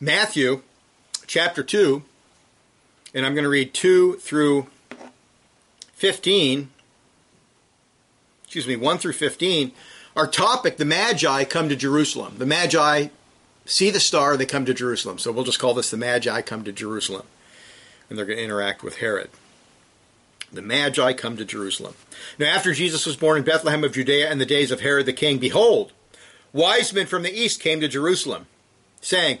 Matthew chapter 2, and I'm going to read 2 through 15. Excuse me, 1 through 15. Our topic, the Magi come to Jerusalem. The Magi see the star, they come to Jerusalem. So we'll just call this the Magi come to Jerusalem. And they're going to interact with Herod. The Magi come to Jerusalem. Now, after Jesus was born in Bethlehem of Judea in the days of Herod the king, behold, wise men from the east came to Jerusalem, saying,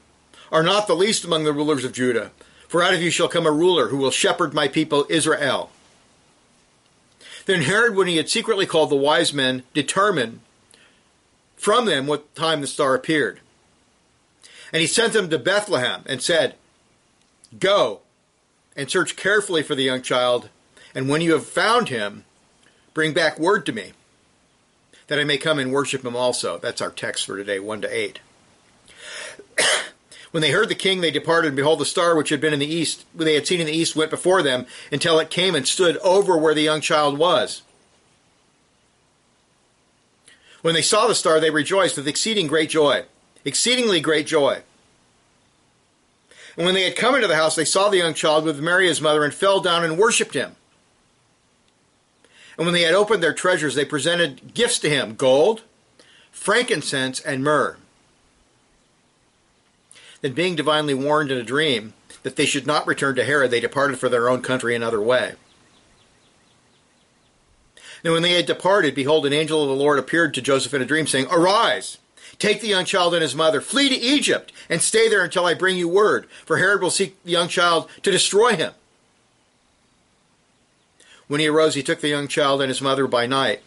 are not the least among the rulers of Judah, for out of you shall come a ruler who will shepherd my people Israel. Then Herod, when he had secretly called the wise men, determined from them what time the star appeared. And he sent them to Bethlehem and said, Go and search carefully for the young child and when you have found him, bring back word to me, that I may come and worship him also. That's our text for today, 1 to 8. When they heard the king, they departed, and behold, the star which had been in the east, they had seen in the east, went before them until it came and stood over where the young child was. When they saw the star, they rejoiced with exceeding great joy. Exceedingly great joy. And when they had come into the house, they saw the young child with Mary his mother, and fell down and worshipped him. And when they had opened their treasures, they presented gifts to him gold, frankincense, and myrrh. Then, being divinely warned in a dream that they should not return to Herod, they departed for their own country another way. And when they had departed, behold, an angel of the Lord appeared to Joseph in a dream, saying, Arise, take the young child and his mother, flee to Egypt, and stay there until I bring you word, for Herod will seek the young child to destroy him. When he arose, he took the young child and his mother by night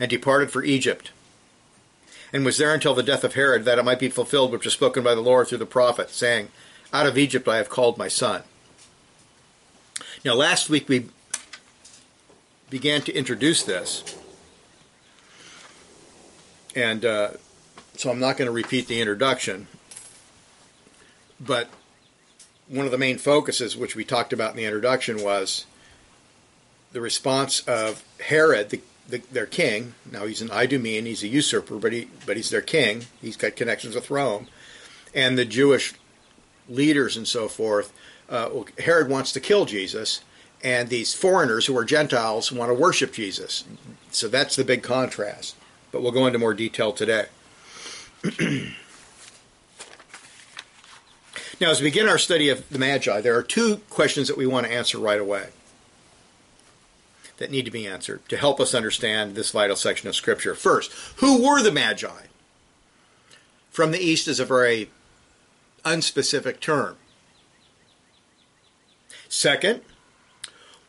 and departed for Egypt, and was there until the death of Herod, that it might be fulfilled which was spoken by the Lord through the prophet, saying, Out of Egypt I have called my son. Now, last week we began to introduce this, and uh, so I'm not going to repeat the introduction, but one of the main focuses, which we talked about in the introduction, was the response of Herod, the, the, their king. Now he's an Idumean, he's a usurper, but he but he's their king. He's got connections with Rome, and the Jewish leaders and so forth. Uh, Herod wants to kill Jesus, and these foreigners who are Gentiles want to worship Jesus. So that's the big contrast. But we'll go into more detail today. now, as we begin our study of the Magi, there are two questions that we want to answer right away that need to be answered to help us understand this vital section of Scripture. First, who were the Magi? From the east is a very unspecific term. Second,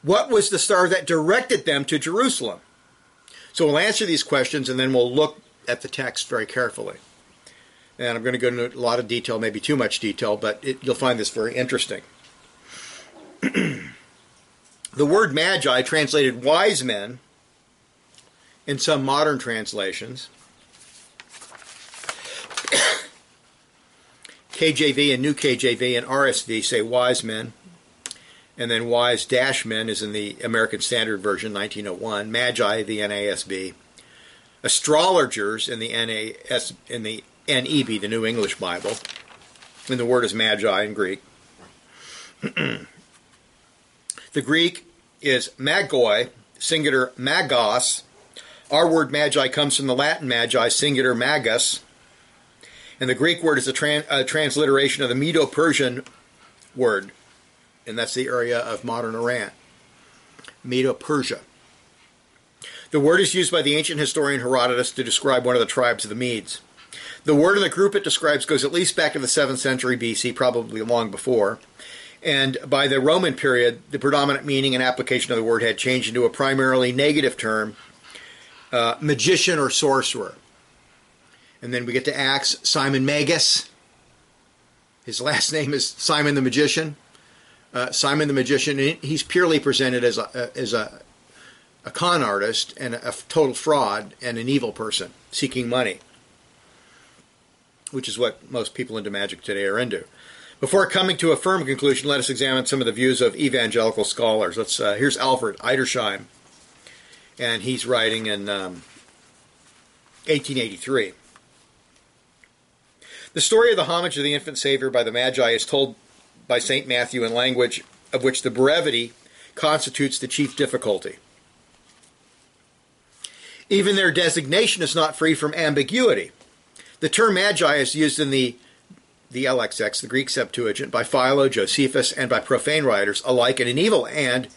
what was the star that directed them to Jerusalem? So we'll answer these questions and then we'll look at the text very carefully. And I'm going to go into a lot of detail, maybe too much detail, but it, you'll find this very interesting. The word magi, translated wise men, in some modern translations, KJV and New KJV and RSV say wise men, and then wise dash men is in the American Standard Version 1901, magi the NASB, astrologers in the NAS in the NEB, the New English Bible, and the word is magi in Greek. The Greek is magoi, singular magos. Our word magi comes from the Latin magi, singular magus. And the Greek word is a, tran- a transliteration of the Medo Persian word, and that's the area of modern Iran. Medo Persia. The word is used by the ancient historian Herodotus to describe one of the tribes of the Medes. The word in the group it describes goes at least back to the 7th century BC, probably long before. And by the Roman period, the predominant meaning and application of the word had changed into a primarily negative term, uh, magician or sorcerer. And then we get to Acts, Simon Magus, His last name is Simon the Magician. Uh, Simon the Magician, he's purely presented as a, as a, a con artist and a total fraud and an evil person seeking money, which is what most people into magic today are into. Before coming to a firm conclusion, let us examine some of the views of evangelical scholars. Let's uh, here's Alfred Edersheim, and he's writing in um, 1883. The story of the homage of the infant Savior by the Magi is told by St. Matthew in language of which the brevity constitutes the chief difficulty. Even their designation is not free from ambiguity. The term Magi is used in the the LXX, the Greek Septuagint, by Philo, Josephus, and by profane writers alike in an evil and,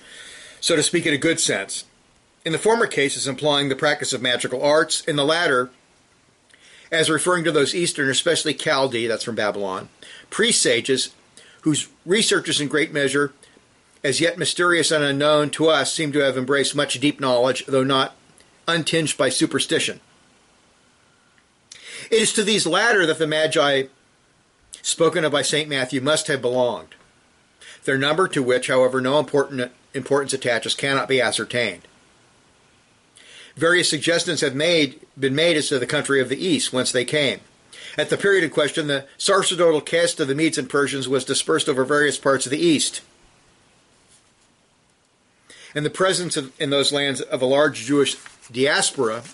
so to speak, in a good sense. In the former cases, implying the practice of magical arts, in the latter, as referring to those Eastern, especially Chaldee, that's from Babylon, presages, whose researchers in great measure, as yet mysterious and unknown to us, seem to have embraced much deep knowledge, though not untinged by superstition. It is to these latter that the Magi spoken of by St. Matthew must have belonged. Their number, to which, however, no important importance attaches, cannot be ascertained. Various suggestions have made, been made as to the country of the East, whence they came. At the period in question, the sacerdotal caste of the Medes and Persians was dispersed over various parts of the East. And the presence of, in those lands of a large Jewish diaspora,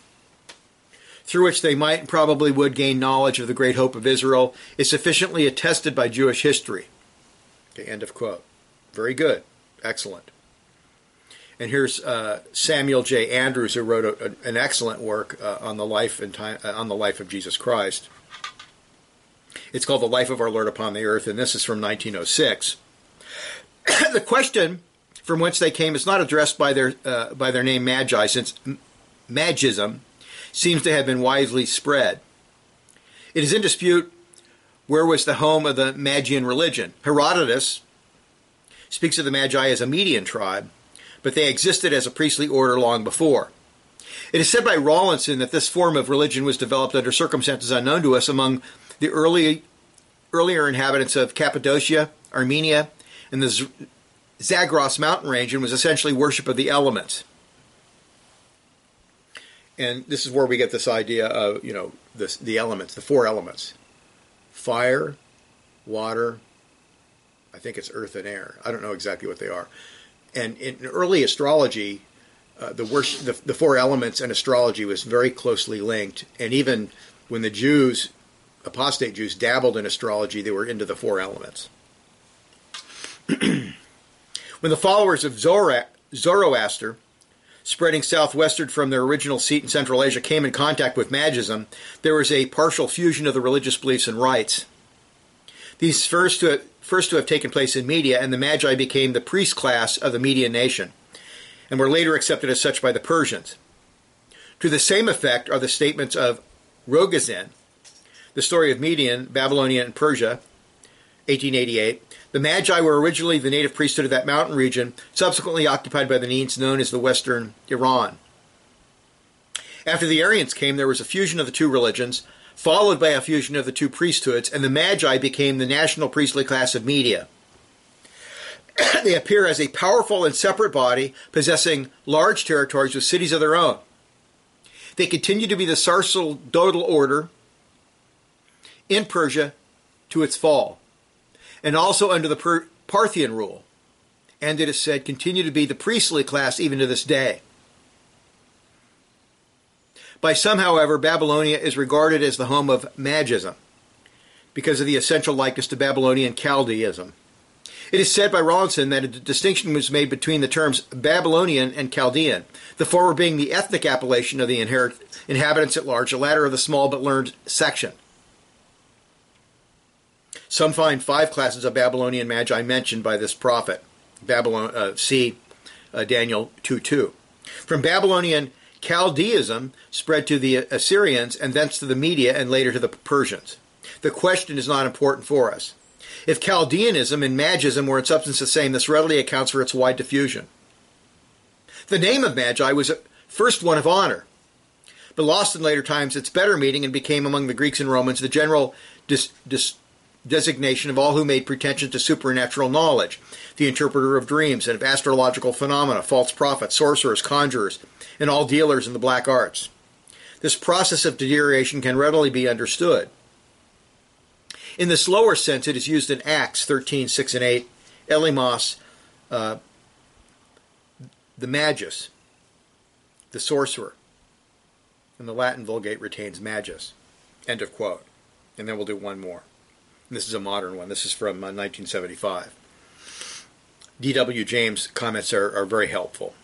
through which they might and probably would gain knowledge of the great hope of Israel, is sufficiently attested by Jewish history. Okay, end of quote. Very good. Excellent. And here's uh, Samuel J. Andrews, who wrote a, a, an excellent work uh, on the life and time, uh, on the life of Jesus Christ. It's called "The Life of Our Lord Upon the Earth," and this is from 1906. the question from whence they came is not addressed by their uh, by their name Magi, since Magism seems to have been widely spread. It is in dispute where was the home of the Magian religion. Herodotus speaks of the Magi as a Median tribe but they existed as a priestly order long before. It is said by Rawlinson that this form of religion was developed under circumstances unknown to us among the early, earlier inhabitants of Cappadocia, Armenia, and the Zagros mountain range and was essentially worship of the elements. And this is where we get this idea of, you know, this, the elements, the four elements fire, water, I think it's earth and air. I don't know exactly what they are and in early astrology, uh, the, worship, the, the four elements and astrology was very closely linked. And even when the Jews, apostate Jews, dabbled in astrology, they were into the four elements. when the followers of Zoroaster, spreading southwestward from their original seat in Central Asia, came in contact with Magism, there was a partial fusion of the religious beliefs and rites. These first to first to have taken place in Media, and the Magi became the priest class of the Median nation, and were later accepted as such by the Persians. To the same effect are the statements of Ragozin, the story of Median, Babylonia, and Persia, 1888. The Magi were originally the native priesthood of that mountain region, subsequently occupied by the Neans known as the Western Iran. After the Aryans came, there was a fusion of the two religions, followed by a fusion of the two priesthoods, and the Magi became the national priestly class of Media. they appear as a powerful and separate body possessing large territories with cities of their own. They continue to be the sacerdotal order in Persia to its fall, and also under the per- Parthian rule, and it is said continue to be the priestly class even to this day. By some, however, Babylonia is regarded as the home of Magism because of the essential likeness to Babylonian Chaldeism. It is said by Rawlinson that a distinction was made between the terms Babylonian and Chaldean, the former being the ethnic appellation of the inhabitants at large, the latter of the small but learned section. Some find five classes of Babylonian magi mentioned by this prophet. Babylon, uh, see uh, Daniel 2 2. From Babylonian Chaldeism spread to the Assyrians and thence to the Media and later to the Persians. The question is not important for us. If Chaldeanism and Magism were in substance the same, this readily accounts for its wide diffusion. The name of Magi was at first one of honor, but lost in later times its better meaning and became among the Greeks and Romans the general dis, dis, designation of all who made pretension to supernatural knowledge, the interpreter of dreams and of astrological phenomena, false prophets, sorcerers, conjurers, and all dealers in the black arts. This process of deterioration can readily be understood. In the slower sense, it is used in Acts 13, 6 and 8, Elymas, uh, the magus, the sorcerer. And the Latin Vulgate retains magus. End of quote. And then we'll do one more. This is a modern one. This is from uh, 1975. D.W. James' comments are, are very helpful.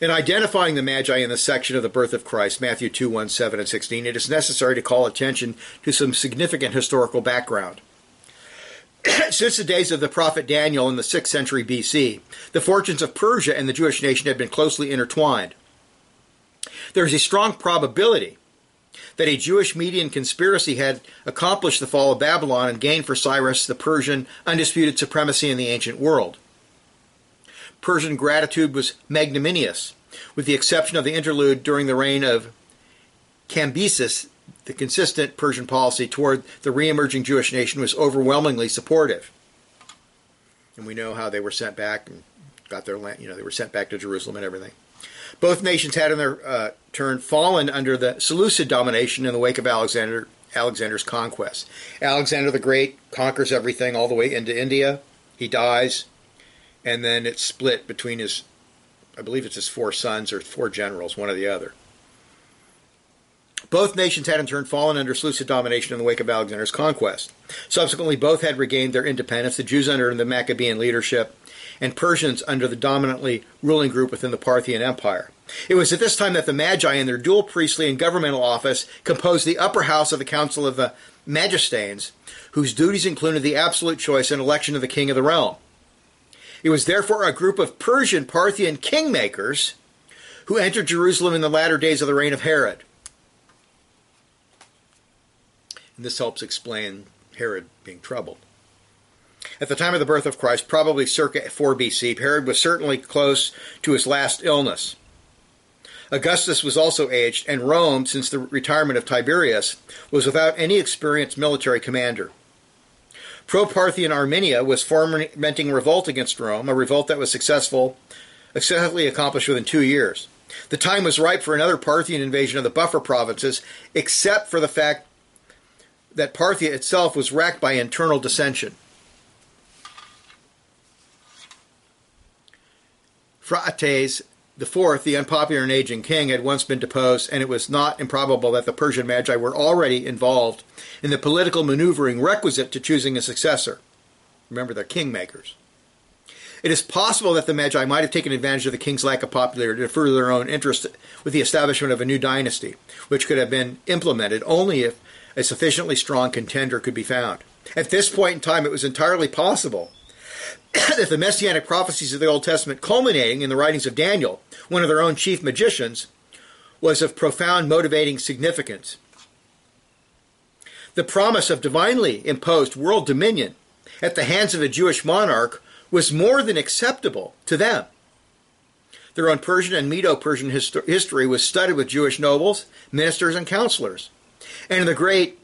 In identifying the Magi in the section of the birth of Christ, Matthew 2 1, 7, and 16, it is necessary to call attention to some significant historical background. Since the days of the prophet Daniel in the 6th century BC, the fortunes of Persia and the Jewish nation had been closely intertwined. There is a strong probability that a Jewish Median conspiracy had accomplished the fall of Babylon and gained for Cyrus the Persian undisputed supremacy in the ancient world. Persian gratitude was magnanimous, with the exception of the interlude during the reign of Cambyses, the consistent Persian policy toward the re-emerging Jewish nation was overwhelmingly supportive. And we know how they were sent back and got their land, you know, they were sent back to Jerusalem and everything. Both nations had in their uh, turn fallen under the Seleucid domination in the wake of Alexander Alexander's conquest. Alexander the Great conquers everything all the way into India. He dies, and then it's split between his, I believe it's his four sons or four generals, one or the other. Both nations had in turn fallen under Seleucid domination in the wake of Alexander's conquest. Subsequently, both had regained their independence, the Jews under the Maccabean leadership, and Persians under the dominantly ruling group within the Parthian Empire. It was at this time that the Magi, in their dual priestly and governmental office, composed the upper house of the Council of the Magistanes, whose duties included the absolute choice and election of the king of the realm. It was therefore a group of Persian Parthian kingmakers who entered Jerusalem in the latter days of the reign of Herod. And this helps explain Herod being troubled. At the time of the birth of Christ, probably circa 4 BC, Herod was certainly close to his last illness. Augustus was also aged, and Rome, since the retirement of Tiberius, was without any experienced military commander. Pro Parthian Armenia was fomenting revolt against Rome, a revolt that was successful, successfully accomplished within two years. The time was ripe for another Parthian invasion of the buffer provinces, except for the fact that Parthia itself was racked by internal dissension. Phraates fourth, the unpopular and aging king, had once been deposed, and it was not improbable that the Persian Magi were already involved in the political maneuvering requisite to choosing a successor. Remember, they're kingmakers. It is possible that the Magi might have taken advantage of the king's lack of popularity to further their own interest with the establishment of a new dynasty, which could have been implemented only if a sufficiently strong contender could be found. At this point in time, it was entirely possible that the messianic prophecies of the Old Testament, culminating in the writings of Daniel, one of their own chief magicians, was of profound motivating significance. The promise of divinely imposed world dominion at the hands of a Jewish monarch was more than acceptable to them. Their own Persian and Medo Persian history was studied with Jewish nobles, ministers, and counselors. And in the great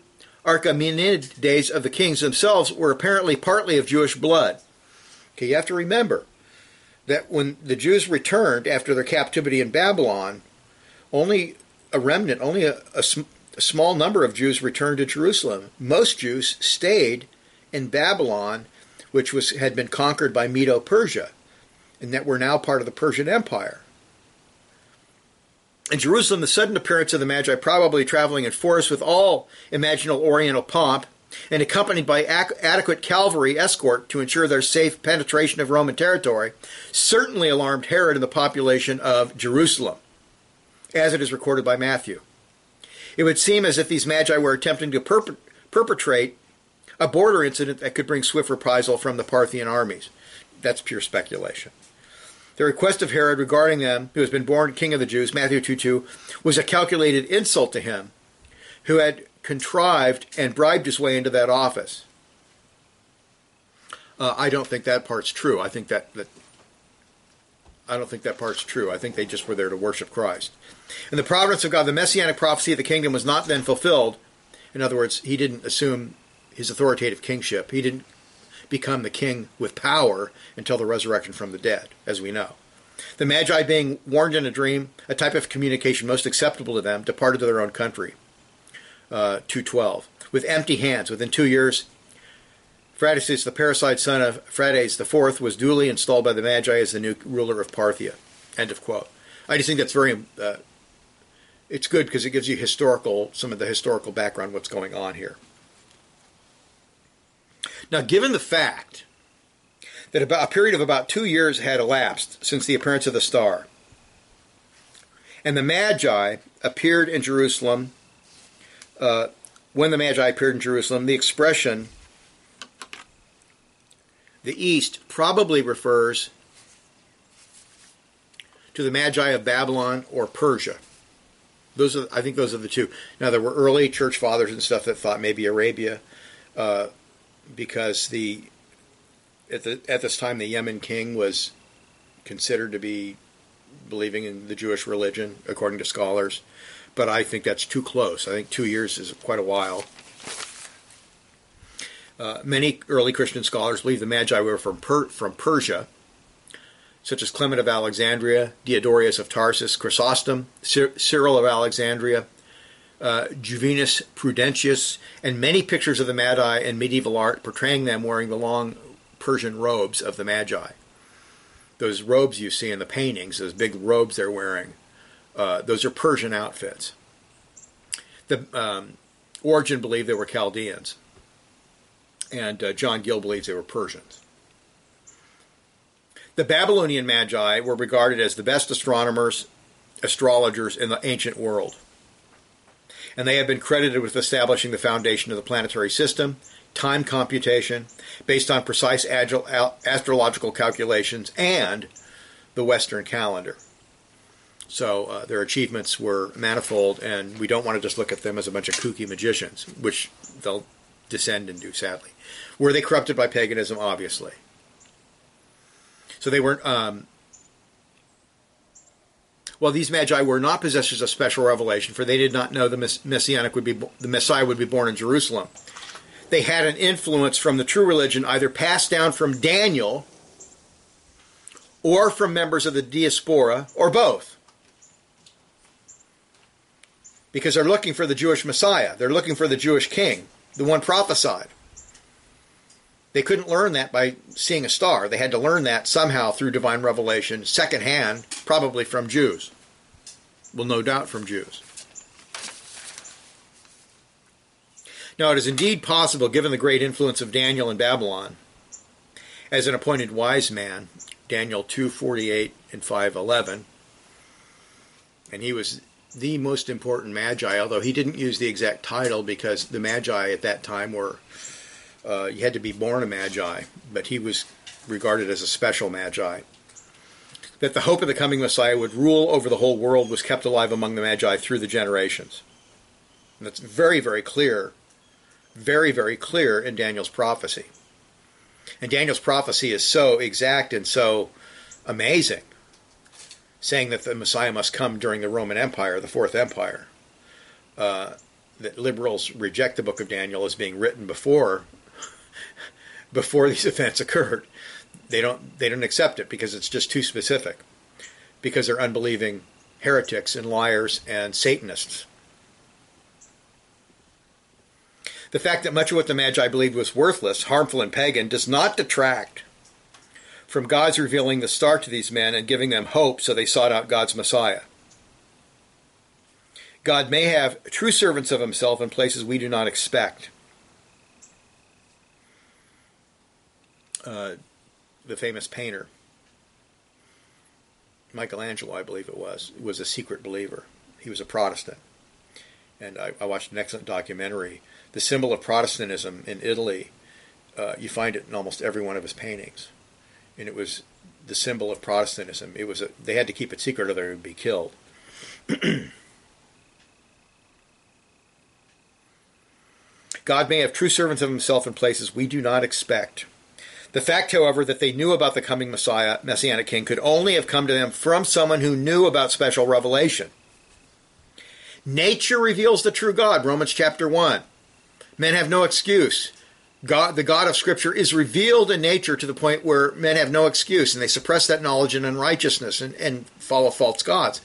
Achaemenid days of the kings themselves were apparently partly of Jewish blood. Okay, you have to remember that when the Jews returned after their captivity in Babylon, only a remnant, only a, a, sm- a small number of Jews returned to Jerusalem. Most Jews stayed in Babylon, which was had been conquered by Medo-Persia, and that were now part of the Persian Empire. In Jerusalem, the sudden appearance of the Magi, probably traveling in force with all imaginable Oriental pomp, and accompanied by ac- adequate cavalry escort to ensure their safe penetration of Roman territory, certainly alarmed Herod and the population of Jerusalem, as it is recorded by Matthew. It would seem as if these magi were attempting to perp- perpetrate a border incident that could bring swift reprisal from the Parthian armies. That's pure speculation. The request of Herod regarding them, who has been born king of the Jews, Matthew 2 2, was a calculated insult to him, who had contrived and bribed his way into that office. Uh, I don't think that part's true. I think that, that I don't think that part's true. I think they just were there to worship Christ. In the providence of God, the messianic prophecy of the kingdom was not then fulfilled. In other words, he didn't assume his authoritative kingship. He didn't become the king with power until the resurrection from the dead, as we know. The Magi, being warned in a dream, a type of communication most acceptable to them, departed to their own country. Uh, 212. With empty hands, within two years, Phraates, the parricide son of Phraates IV, was duly installed by the Magi as the new ruler of Parthia. End of quote. I just think that's very, uh, it's good because it gives you historical, some of the historical background, what's going on here. Now, given the fact that about a period of about two years had elapsed since the appearance of the star, and the Magi appeared in Jerusalem, uh, when the Magi appeared in Jerusalem, the expression the East probably refers to the Magi of Babylon or Persia. Those are, I think, those are the two. Now there were early church fathers and stuff that thought maybe Arabia, uh, because the at the at this time the Yemen king was considered to be believing in the Jewish religion, according to scholars. But I think that's too close. I think two years is quite a while. Uh, many early Christian scholars believe the Magi were from per- from Persia, such as Clement of Alexandria, Diodorus of Tarsus, Chrysostom, Cyril of Alexandria, uh, Juvencus Prudentius, and many pictures of the Magi in medieval art portraying them wearing the long Persian robes of the Magi. Those robes you see in the paintings, those big robes they're wearing, uh, those are Persian outfits. The um, Origen believed they were Chaldeans, and uh, John Gill believes they were Persians. The Babylonian Magi were regarded as the best astronomers, astrologers in the ancient world. And they have been credited with establishing the foundation of the planetary system, time computation, based on precise agile, astrological calculations, and the Western calendar. So uh, their achievements were manifold, and we don't want to just look at them as a bunch of kooky magicians, which they'll descend into, sadly. Were they corrupted by paganism? Obviously. So they weren't. Um, well, these magi were not possessors of special revelation, for they did not know the messianic would be the Messiah would be born in Jerusalem. They had an influence from the true religion, either passed down from Daniel or from members of the diaspora, or both. Because they're looking for the Jewish Messiah, they're looking for the Jewish king, the one prophesied. They couldn't learn that by seeing a star. They had to learn that somehow through divine revelation, secondhand, probably from Jews. Well, no doubt from Jews. Now, it is indeed possible, given the great influence of Daniel in Babylon, as an appointed wise man, Daniel 2:48 and 5:11, and he was the most important magi, although he didn't use the exact title because the magi at that time were uh, you had to be born a magi, but he was regarded as a special magi. That the hope of the coming Messiah would rule over the whole world was kept alive among the magi through the generations. And that's very, very clear, very, very clear in Daniel's prophecy. And Daniel's prophecy is so exact and so amazing, saying that the Messiah must come during the Roman Empire, the Fourth Empire. Uh, that liberals reject the book of Daniel as being written before before these events occurred. They don't they don't accept it because it's just too specific. Because they're unbelieving heretics and liars and Satanists. The fact that much of what the Magi believed was worthless, harmful, and pagan does not detract from God's revealing the star to these men and giving them hope so they sought out God's Messiah. God may have true servants of himself in places we do not expect. uh, the famous painter, Michelangelo, I believe it was, was a secret believer. He was a Protestant. And I, I watched an excellent documentary. The symbol of Protestantism in Italy, uh, you find it in almost every one of his paintings. And it was the symbol of Protestantism. It was a, they had to keep it secret or they would be killed. God may have true servants of himself in places we do not expect. The fact, however, that they knew about the coming Messiah, Messianic King, could only have come to them from someone who knew about special revelation. Nature reveals the true God, Romans chapter 1. Men have no excuse. God, the God of Scripture is revealed in nature to the point where men have no excuse and they suppress that knowledge in unrighteousness and, and follow false gods.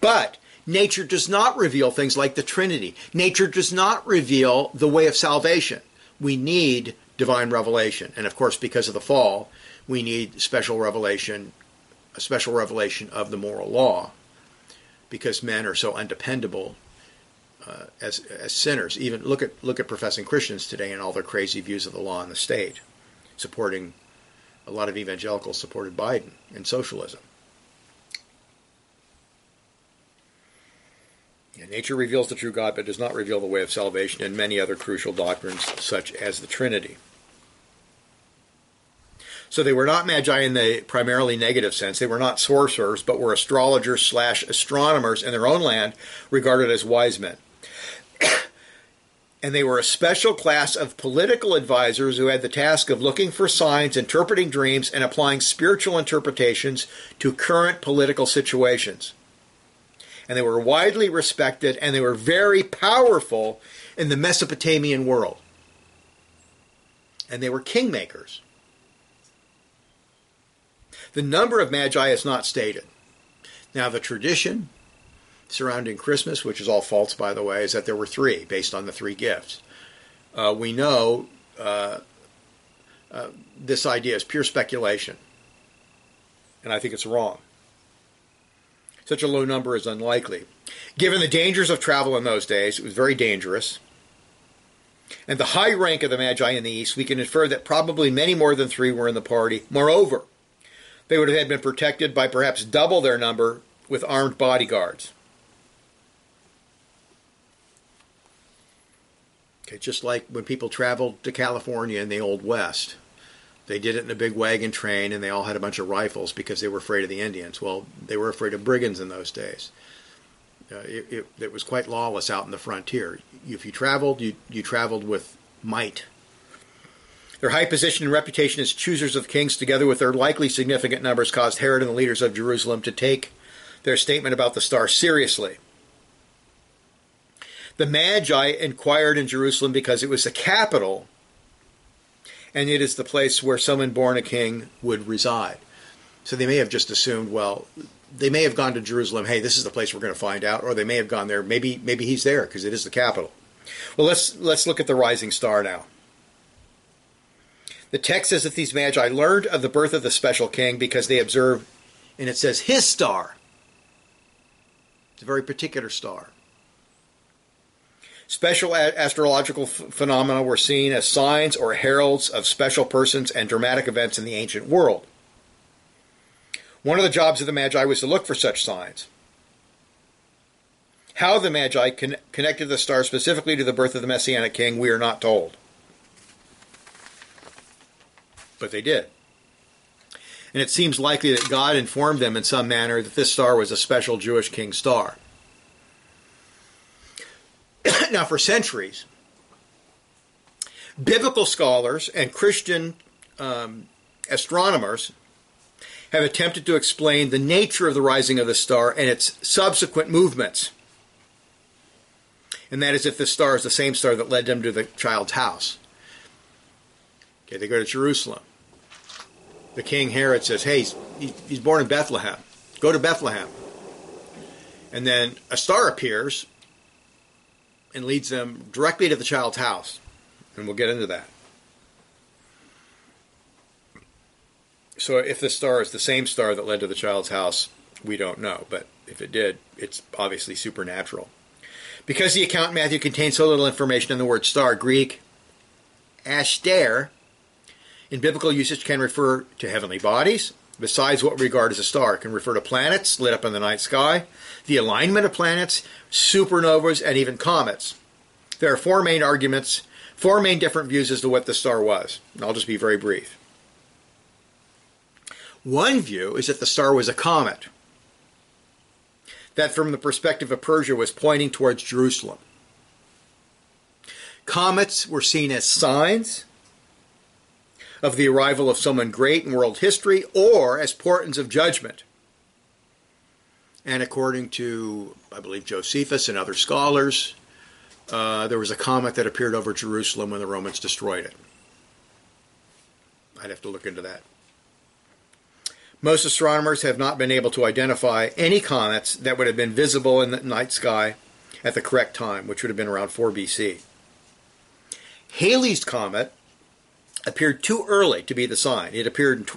But nature does not reveal things like the Trinity. Nature does not reveal the way of salvation. We need divine revelation. And of course, because of the fall, we need special revelation, a special revelation of the moral law, because men are so undependable uh, as as sinners. Even look at look at professing Christians today and all their crazy views of the law and the state, supporting a lot of evangelicals supported Biden and socialism. Nature reveals the true God, but does not reveal the way of salvation and many other crucial doctrines, such as the Trinity. So they were not magi in the primarily negative sense. They were not sorcerers, but were astrologers slash astronomers in their own land, regarded as wise men. and they were a special class of political advisors who had the task of looking for signs, interpreting dreams, and applying spiritual interpretations to current political situations. And they were widely respected and they were very powerful in the Mesopotamian world. And they were kingmakers. The number of magi is not stated. Now, the tradition surrounding Christmas, which is all false, by the way, is that there were three based on the three gifts. Uh, we know uh, uh, this idea is pure speculation, and I think it's wrong. Such a low number is unlikely. Given the dangers of travel in those days, it was very dangerous, and the high rank of the Magi in the East, we can infer that probably many more than three were in the party. Moreover, they would have been protected by perhaps double their number with armed bodyguards. Okay, just like when people traveled to California in the Old West, they did it in a big wagon train and they all had a bunch of rifles because they were afraid of the Indians. Well, they were afraid of brigands in those days. Uh, it, it, it, was quite lawless out in the frontier. If you traveled, you, you traveled with might. Their high position and reputation as choosers of kings, together with their likely significant numbers, caused Herod and the leaders of Jerusalem to take their statement about the star seriously. The Magi inquired in Jerusalem because it was the capital and it is the place where someone born a king would reside. So they may have just assumed, well, they may have gone to Jerusalem, hey, this is the place we're going to find out, or they may have gone there, maybe maybe he's there because it is the capital. Well, let's let's look at the rising star now. The text says that these magi learned of the birth of the special king because they observed, and it says his star. It's a very particular star. Special astrological phenomena were seen as signs or heralds of special persons and dramatic events in the ancient world. One of the jobs of the Magi was to look for such signs. How the Magi con- connected the star specifically to the birth of the Messianic king, we are not told. But they did. And it seems likely that God informed them in some manner that this star was a special Jewish king star. now, for centuries, biblical scholars and Christian um, astronomers have attempted to explain the nature of the rising of the star and its subsequent movements. And that is if the star is the same star that led them to the child's house. Okay, they go to Jerusalem. The king Herod says, Hey, he's born in Bethlehem. Go to Bethlehem. And then a star appears and leads them directly to the child's house. And we'll get into that. So if the star is the same star that led to the child's house, we don't know. But if it did, it's obviously supernatural. Because the account in Matthew contains so little information on the word star, Greek ashter in biblical usage can refer to heavenly bodies, besides what we regard as a star. Can refer to planets lit up in the night sky, the alignment of planets, supernovas, and even comets. There are four main arguments, four main different views as to what the star was. And I'll just be very brief. One view is that the star was a comet, that from the perspective of Persia was pointing towards Jerusalem. Comets were seen as signs of the arrival of someone great in world history or as portents of judgment. And according to, I believe, Josephus and other scholars, uh, there was a comet that appeared over Jerusalem when the Romans destroyed it. I'd have to look into that. Most astronomers have not been able to identify any comets that would have been visible in the night sky at the correct time, which would have been around 4 BC. Halley's comet appeared too early to be the sign. It appeared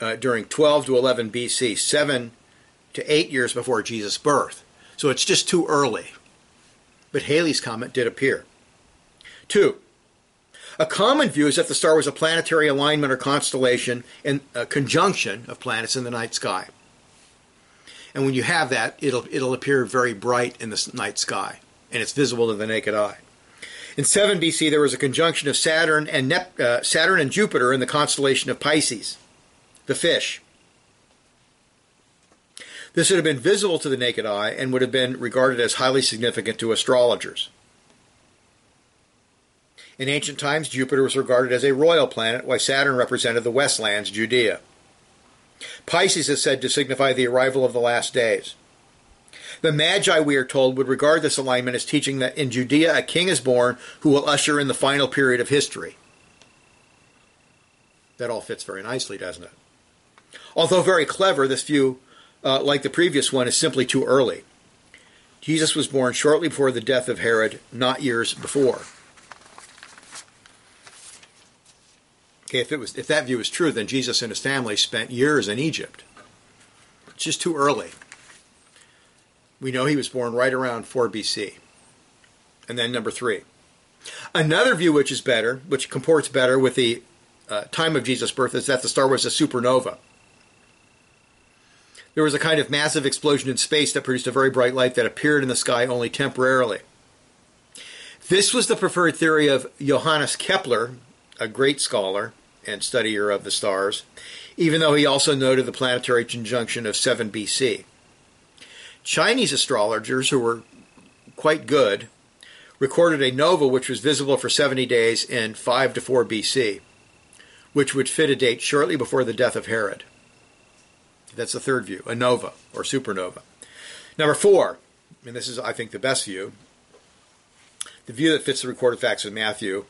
uh, during 12 to 11 BC, seven to eight years before Jesus' birth. So it's just too early. But Halley's comet did appear. Two, a common view is that the star was a planetary alignment or constellation and a conjunction of planets in the night sky. And when you have that, it'll, it'll appear very bright in the night sky, and it's visible to the naked eye. In 7 BC, there was a conjunction of Saturn and, Nep- uh, Saturn and Jupiter in the constellation of Pisces, the fish. This would have been visible to the naked eye and would have been regarded as highly significant to astrologers. In ancient times, Jupiter was regarded as a royal planet, while Saturn represented the Westlands, Judea. Pisces is said to signify the arrival of the last days. The Magi, we are told, would regard this alignment as teaching that in Judea a king is born who will usher in the final period of history. That all fits very nicely, doesn't it? Although very clever, this view, uh, like the previous one, is simply too early. Jesus was born shortly before the death of Herod, not years before. Okay, if it was if that view is true, then Jesus and his family spent years in Egypt. It's just too early. We know he was born right around 4 BC. And then number three. Another view which is better, which comports better with the uh, time of Jesus' birth, is that the star was a supernova. There was a kind of massive explosion in space that produced a very bright light that appeared in the sky only temporarily. This was the preferred theory of Johannes Kepler, a great scholar and studier of the stars, even though he also noted the planetary conjunction of 7 BC. Chinese astrologers, who were quite good, recorded a nova which was visible for 70 days in 5 to 4 BC, which would fit a date shortly before the death of Herod. That's the third view, a nova or supernova. Number four, and this is, I think, the best view, the view that fits the recorded facts of Matthew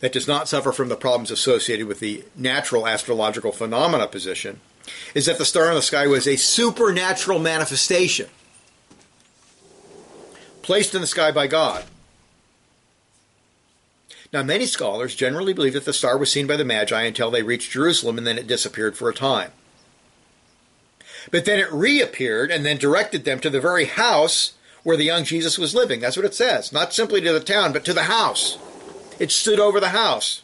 that does not suffer from the problems associated with the natural astrological phenomena position is that the star in the sky was a supernatural manifestation placed in the sky by God. Now, many scholars generally believe that the star was seen by the Magi until they reached Jerusalem and then it disappeared for a time. But then it reappeared and then directed them to the very house where the young Jesus was living. That's what it says. Not simply to the town, but to the house. It stood over the house.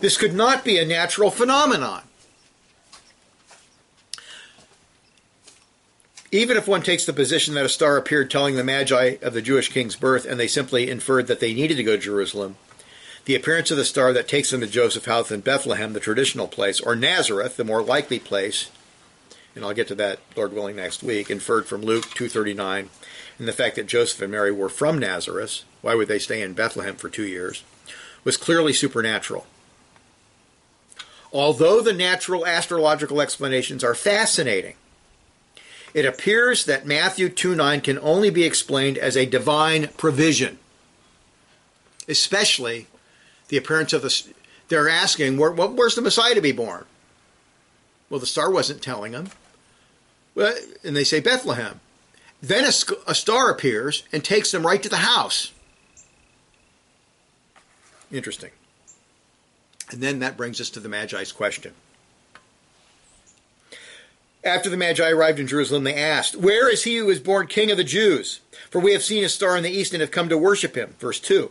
This could not be a natural phenomenon. Even if one takes the position that a star appeared telling the Magi of the Jewish king's birth and they simply inferred that they needed to go to Jerusalem, the appearance of the star that takes them to Joseph's house in Bethlehem, the traditional place, or Nazareth, the more likely place, and I'll get to that, Lord willing, next week, inferred from Luke 239, and the fact that Joseph and Mary were from Nazareth, why would they stay in Bethlehem for two years, was clearly supernatural. Although the natural astrological explanations are fascinating, it appears that Matthew 2 9 can only be explained as a divine provision, especially the appearance of the. They're asking, where, where's the Messiah to be born? Well, the star wasn't telling them. Well, and they say Bethlehem. Then a, a star appears and takes them right to the house. Interesting. And then that brings us to the Magi's question. After the Magi arrived in Jerusalem, they asked, Where is he who is born king of the Jews? For we have seen a star in the east and have come to worship him. Verse 2.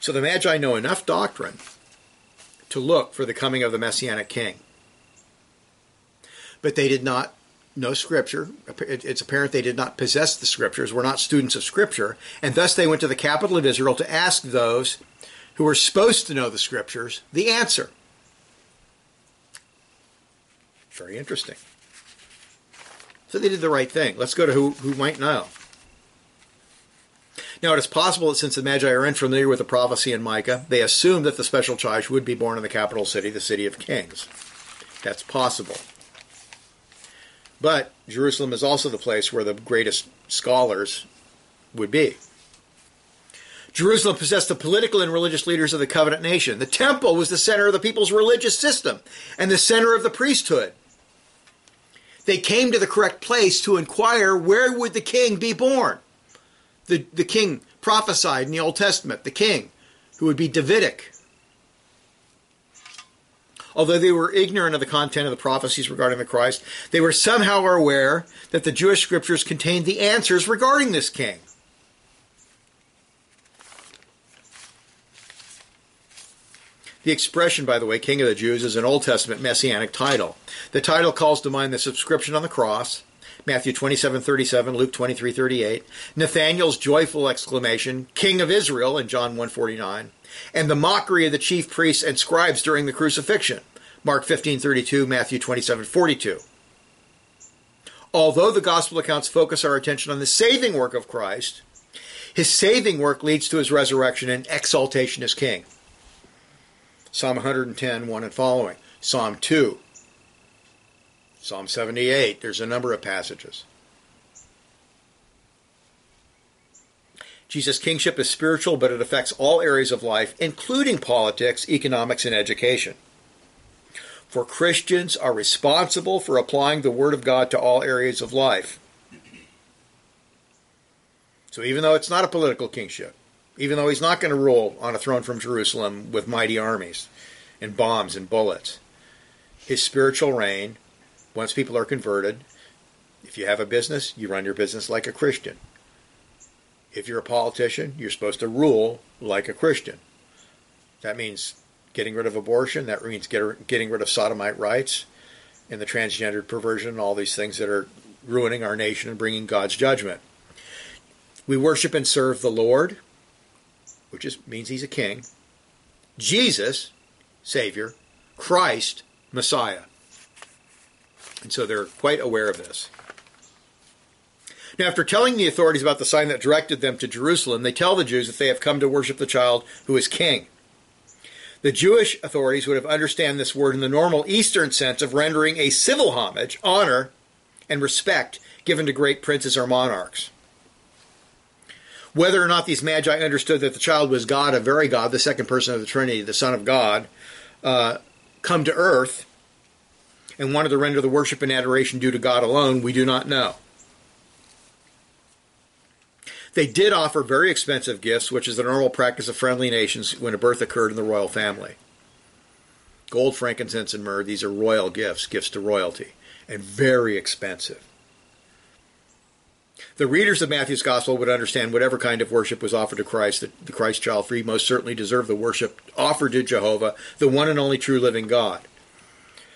So the Magi know enough doctrine to look for the coming of the Messianic king. But they did not know Scripture. It's apparent they did not possess the Scriptures, were not students of Scripture, and thus they went to the capital of Israel to ask those who were supposed to know the Scriptures the answer. Very interesting. So they did the right thing. Let's go to who, who might know. Now, it is possible that since the Magi are unfamiliar with the prophecy in Micah, they assumed that the special child would be born in the capital city, the city of kings. That's possible. But Jerusalem is also the place where the greatest scholars would be. Jerusalem possessed the political and religious leaders of the covenant nation. The temple was the center of the people's religious system and the center of the priesthood. They came to the correct place to inquire where would the king be born. The, the king prophesied in the Old Testament, the king who would be Davidic. Although they were ignorant of the content of the prophecies regarding the Christ, they were somehow aware that the Jewish scriptures contained the answers regarding this king. The expression, by the way, King of the Jews, is an Old Testament messianic title. The title calls to mind the subscription on the cross, Matthew 27, 37, Luke 23, 38, Nathanael's joyful exclamation, King of Israel, in John 1, 49, and the mockery of the chief priests and scribes during the crucifixion, Mark 15, 32, Matthew 27, 42. Although the gospel accounts focus our attention on the saving work of Christ, his saving work leads to his resurrection and exaltation as king. Psalm 110, 1 and following. Psalm 2. Psalm 78. There's a number of passages. Jesus' kingship is spiritual, but it affects all areas of life, including politics, economics, and education. For Christians are responsible for applying the Word of God to all areas of life. So even though it's not a political kingship, even though he's not going to rule on a throne from Jerusalem with mighty armies and bombs and bullets. His spiritual reign, once people are converted, if you have a business, you run your business like a Christian. If you're a politician, you're supposed to rule like a Christian. That means getting rid of abortion, that means er, getting rid of sodomite rights and the transgendered perversion and all these things that are ruining our nation and bringing God's judgment. We worship and serve the Lord which is, means he's a king, Jesus, Savior, Christ, Messiah. And so they're quite aware of this. Now, after telling the authorities about the sign that directed them to Jerusalem, they tell the Jews that they have come to worship the child who is king. The Jewish authorities would have understand this word in the normal Eastern sense of rendering a civil homage, honor, and respect given to great princes or monarchs. Whether or not these magi understood that the child was God, a very God, the second person of the Trinity, the Son of God, uh, come to earth and wanted to render the worship and adoration due to God alone, we do not know. They did offer very expensive gifts, which is the normal practice of friendly nations when a birth occurred in the royal family. Gold, frankincense, and myrrh, these are royal gifts, gifts to royalty, and very expensive. The readers of Matthew's Gospel would understand whatever kind of worship was offered to Christ, that the Christ child free most certainly deserved the worship offered to Jehovah, the one and only true living God.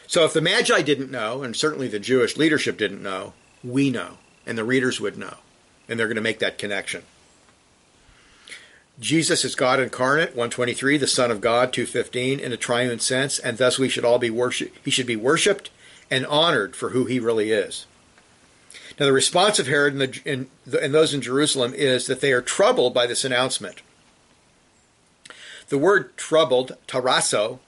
So if the Magi didn't know, and certainly the Jewish leadership didn't know, we know, and the readers would know, and they're going to make that connection. Jesus is God incarnate, 123, the Son of God, 215, in a triune sense, and thus we should all be worship. He should be worshipped and honored for who he really is. Now, the response of Herod and, the, and, and those in Jerusalem is that they are troubled by this announcement. The word troubled, tarasso,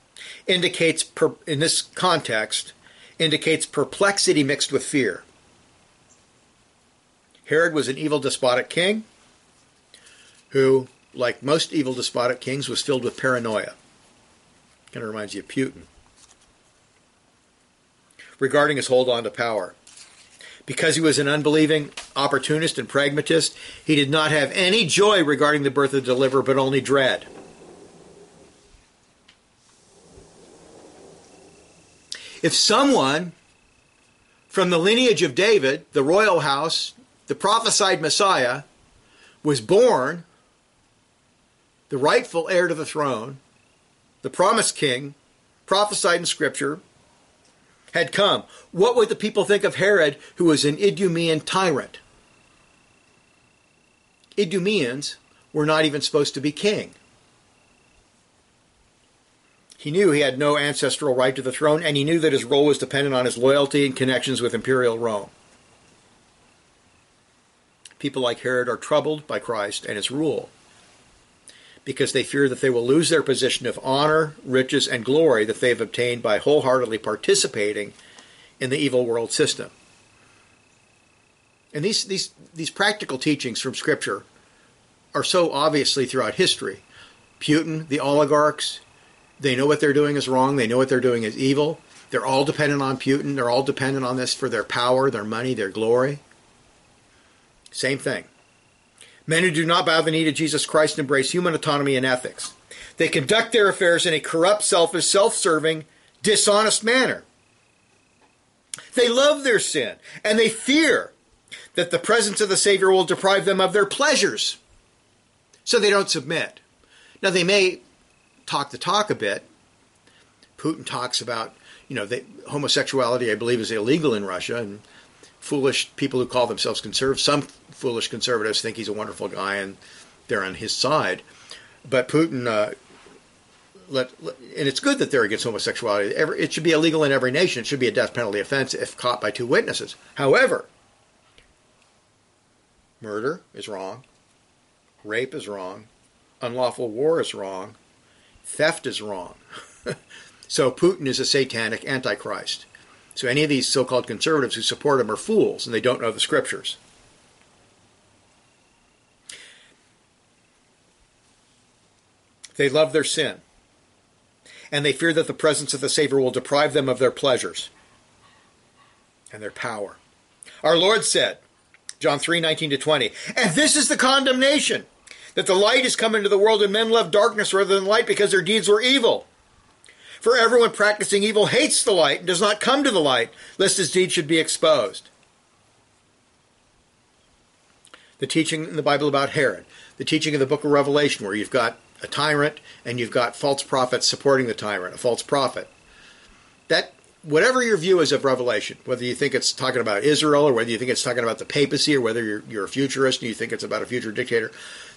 indicates, per, in this context, indicates perplexity mixed with fear. Herod was an evil despotic king who, like most evil despotic kings, was filled with paranoia. Kind of reminds you of Putin. Regarding his hold on to power. Because he was an unbelieving opportunist and pragmatist, he did not have any joy regarding the birth of the deliverer, but only dread. If someone from the lineage of David, the royal house, the prophesied Messiah, was born, the rightful heir to the throne, the promised king, prophesied in Scripture, had come, what would the people think of Herod, who was an Idumean tyrant? Idumeans were not even supposed to be king. He knew he had no ancestral right to the throne, and he knew that his role was dependent on his loyalty and connections with imperial Rome. People like Herod are troubled by Christ and his rule because they fear that they will lose their position of honor, riches, and glory that they have obtained by wholeheartedly participating in the evil world system. And these, these, these practical teachings from Scripture are so obviously throughout history. Putin, the oligarchs, they know what they're doing is wrong. They know what they're doing is evil. They're all dependent on Putin. They're all dependent on this for their power, their money, their glory. Same thing. Men who do not bow the knee to Jesus Christ embrace human autonomy and ethics. They conduct their affairs in a corrupt, selfish, self serving, dishonest manner. They love their sin and they fear that the presence of the Savior will deprive them of their pleasures. So they don't submit. Now, they may talk the talk a bit. Putin talks about, you know, they, homosexuality, I believe, is illegal in Russia, and foolish people who call themselves conservatives, some foolish conservatives think he's a wonderful guy and they're on his side. But Putin, uh, let, let, and it's good that they're against homosexuality. Every, it should be illegal in every nation. It should be a death penalty offense if caught by two witnesses. However, murder is wrong, rape is wrong, unlawful war is wrong, theft is wrong. so Putin is a satanic antichrist. So any of these so-called conservatives who support him are fools and they don't know the scriptures. They love their sin. And they fear that the presence of the Savior will deprive them of their pleasures and their power. Our Lord said, John 3 19 to 20, and this is the condemnation that the light has come into the world and men love darkness rather than light because their deeds were evil. For everyone practicing evil hates the light and does not come to the light, lest his deeds should be exposed. The teaching in the Bible about Herod, the teaching in the book of Revelation, where you've got a tyrant and you've got false prophets supporting the tyrant, a false prophet. That whatever your view is of Revelation, whether you think it's talking about Israel or whether you think it's talking about the papacy or whether you're, you're a futurist and you think it's about a future dictator,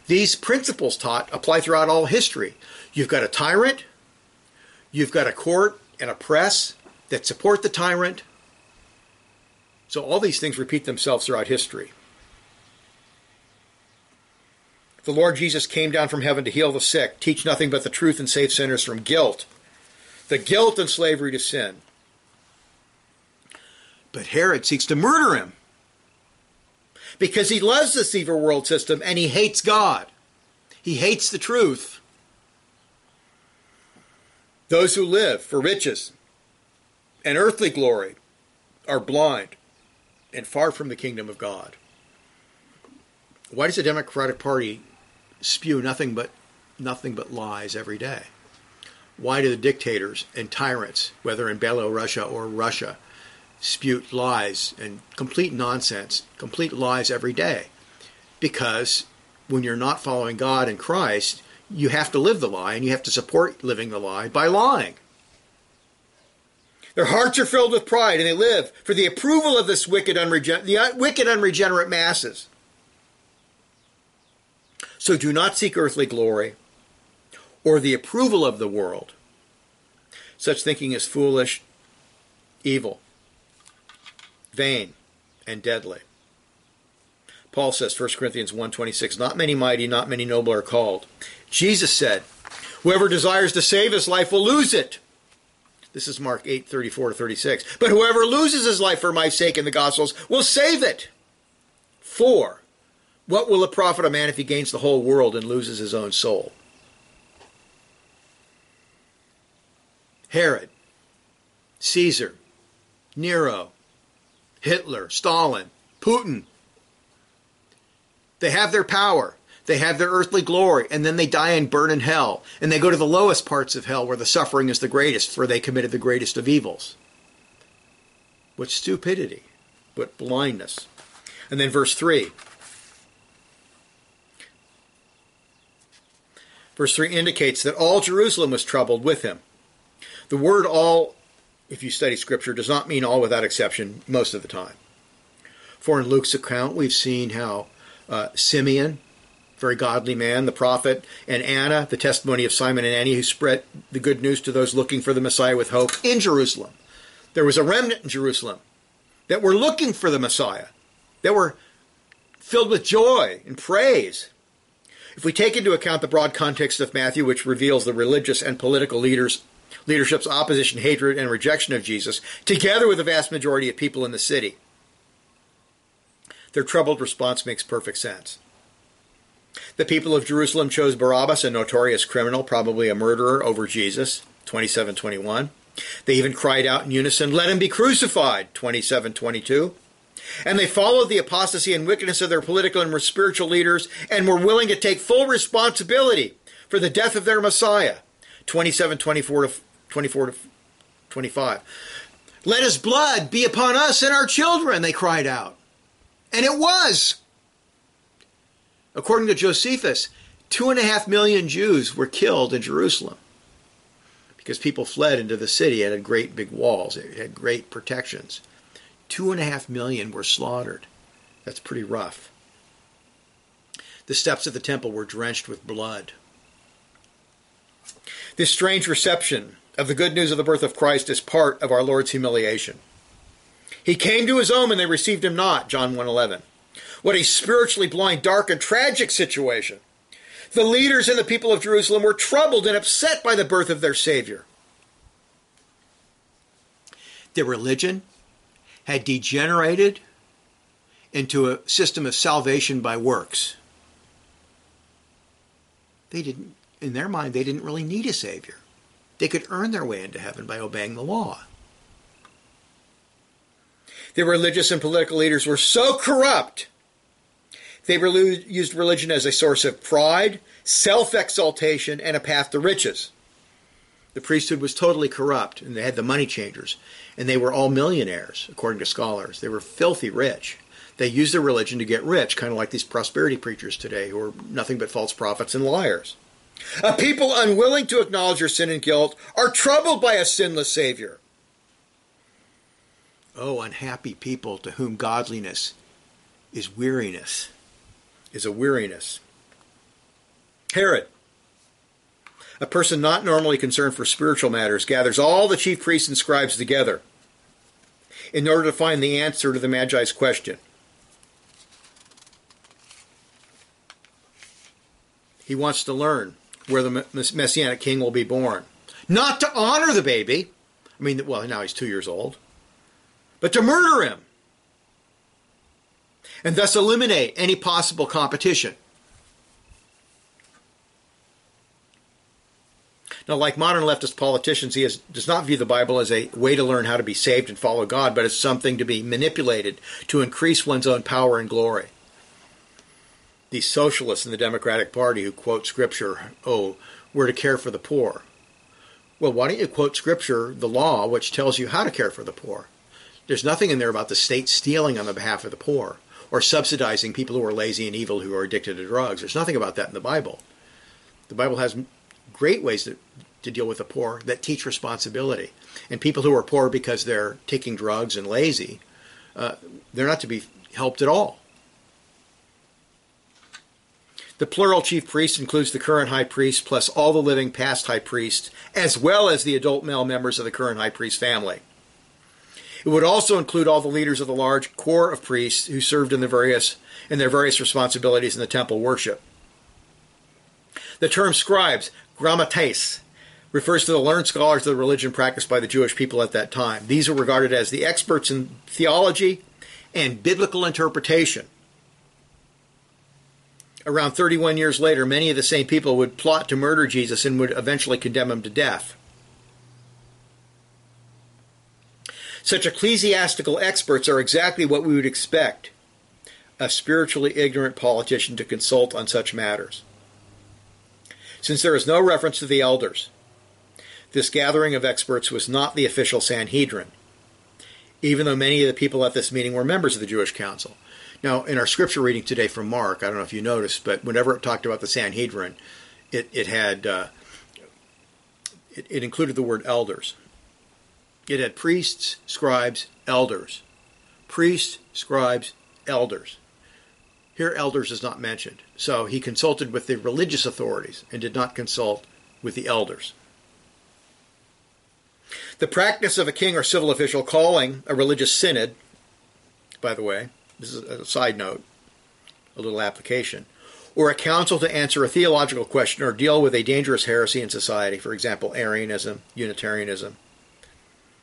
these principles taught apply throughout all history. You've got a tyrant, you've got a court and a press that support the tyrant. So all these things repeat themselves throughout history. The Lord Jesus came down from heaven to heal the sick, teach nothing but the truth, and save sinners from guilt. The guilt and slavery to sin. But Herod seeks to murder him because he loves this evil world system and he hates God. He hates the truth. Those who live for riches and earthly glory are blind and far from the kingdom of God. Why does the Democratic Party spew nothing but nothing but lies every day. Why do the dictators and tyrants, whether in Belarus or Russia, spew lies and complete nonsense, complete lies every day? Because when you're not following God and Christ, you have to live the lie and you have to support living the lie by lying. Their hearts are filled with pride and they live for the approval of this wicked, unregen- the uh, wicked unregenerate masses. So do not seek earthly glory or the approval of the world. Such thinking is foolish, evil, vain, and deadly. Paul says, 1 Corinthians 1.26, Not many mighty, not many noble are called. Jesus said, Whoever desires to save his life will lose it. This is Mark 8, 34 to 36. But whoever loses his life for my sake in the Gospels will save it. For what will it profit a man if he gains the whole world and loses his own soul? Herod, Caesar, Nero, Hitler, Stalin, Putin. They have their power. They have their earthly glory, and then they die and burn in hell. And they go to the lowest parts of hell where the suffering is the greatest, for they committed the greatest of evils. What stupidity, what blindness. And then verse 3 Verse 3 indicates that all Jerusalem was troubled with him. The word all, if you study Scripture, does not mean all without exception most of the time. For in Luke's account, we've seen how uh, Simeon, very godly man, the prophet, and Anna, the testimony of Simon and Annie, who spread the good news to those looking for the Messiah with hope in Jerusalem. There was a remnant in Jerusalem that were looking for the Messiah, that were filled with joy and praise. If we take into account the broad context of Matthew, which reveals the religious and political leaders leadership's opposition, hatred, and rejection of Jesus, together with the vast majority of people in the city, their troubled response makes perfect sense. The people of Jerusalem chose Barabbas, a notorious criminal, probably a murderer, over Jesus, 27:21. They even cried out in unison, "Let him be crucified," 27:22. And they followed the apostasy and wickedness of their political and spiritual leaders and were willing to take full responsibility for the death of their Messiah, 27:24 to 24 to 25. Let his blood be upon us and our children, they cried out. And it was. According to Josephus, two and a half million Jews were killed in Jerusalem because people fled into the city. It had great big walls, it had great protections. Two and a half million were slaughtered. That's pretty rough. The steps of the temple were drenched with blood. This strange reception of the good news of the birth of Christ is part of our Lord's humiliation. He came to his own and they received him not, John 1:11. What a spiritually blind, dark, and tragic situation. The leaders and the people of Jerusalem were troubled and upset by the birth of their Savior. Their religion had degenerated into a system of salvation by works. They didn't, in their mind, they didn't really need a Savior. They could earn their way into heaven by obeying the law. The religious and political leaders were so corrupt they used religion as a source of pride, self exaltation, and a path to riches. The priesthood was totally corrupt, and they had the money changers, and they were all millionaires, according to scholars. They were filthy rich. They used their religion to get rich, kind of like these prosperity preachers today, who are nothing but false prophets and liars. A people unwilling to acknowledge their sin and guilt are troubled by a sinless Savior. Oh, unhappy people to whom godliness is weariness is a weariness. Herod, a person not normally concerned for spiritual matters, gathers all the chief priests and scribes together in order to find the answer to the Magi's question. He wants to learn where the Messianic king will be born. Not to honor the baby, I mean, well, now he's two years old, but to murder him and thus eliminate any possible competition. Now, like modern leftist politicians, he has, does not view the Bible as a way to learn how to be saved and follow God, but as something to be manipulated to increase one's own power and glory. These socialists in the Democratic Party who quote Scripture, oh, we're to care for the poor. Well, why don't you quote Scripture, the law, which tells you how to care for the poor? There's nothing in there about the state stealing on the behalf of the poor or subsidizing people who are lazy and evil who are addicted to drugs. There's nothing about that in the Bible. The Bible has great ways to, to deal with the poor that teach responsibility. And people who are poor because they're taking drugs and lazy, uh, they're not to be helped at all. The plural chief priest includes the current high priest plus all the living past high priests, as well as the adult male members of the current high priest family. It would also include all the leaders of the large corps of priests who served in, the various, in their various responsibilities in the temple worship. The term scribes, grammateis, refers to the learned scholars of the religion practiced by the Jewish people at that time. These are regarded as the experts in theology and biblical interpretation. Around 31 years later, many of the same people would plot to murder Jesus and would eventually condemn him to death. Such ecclesiastical experts are exactly what we would expect a spiritually ignorant politician to consult on such matters. Since there is no reference to the elders, this gathering of experts was not the official Sanhedrin, even though many of the people at this meeting were members of the Jewish Council. Now, in our scripture reading today from Mark, I don't know if you noticed, but whenever it talked about the Sanhedrin, it, it had uh, it, it included the word elders. It had priests, scribes, elders. Priests, scribes, elders. Here, elders is not mentioned. So he consulted with the religious authorities and did not consult with the elders. The practice of a king or civil official calling a religious synod, by the way, this is a side note, a little application, or a council to answer a theological question or deal with a dangerous heresy in society, for example, Arianism, Unitarianism,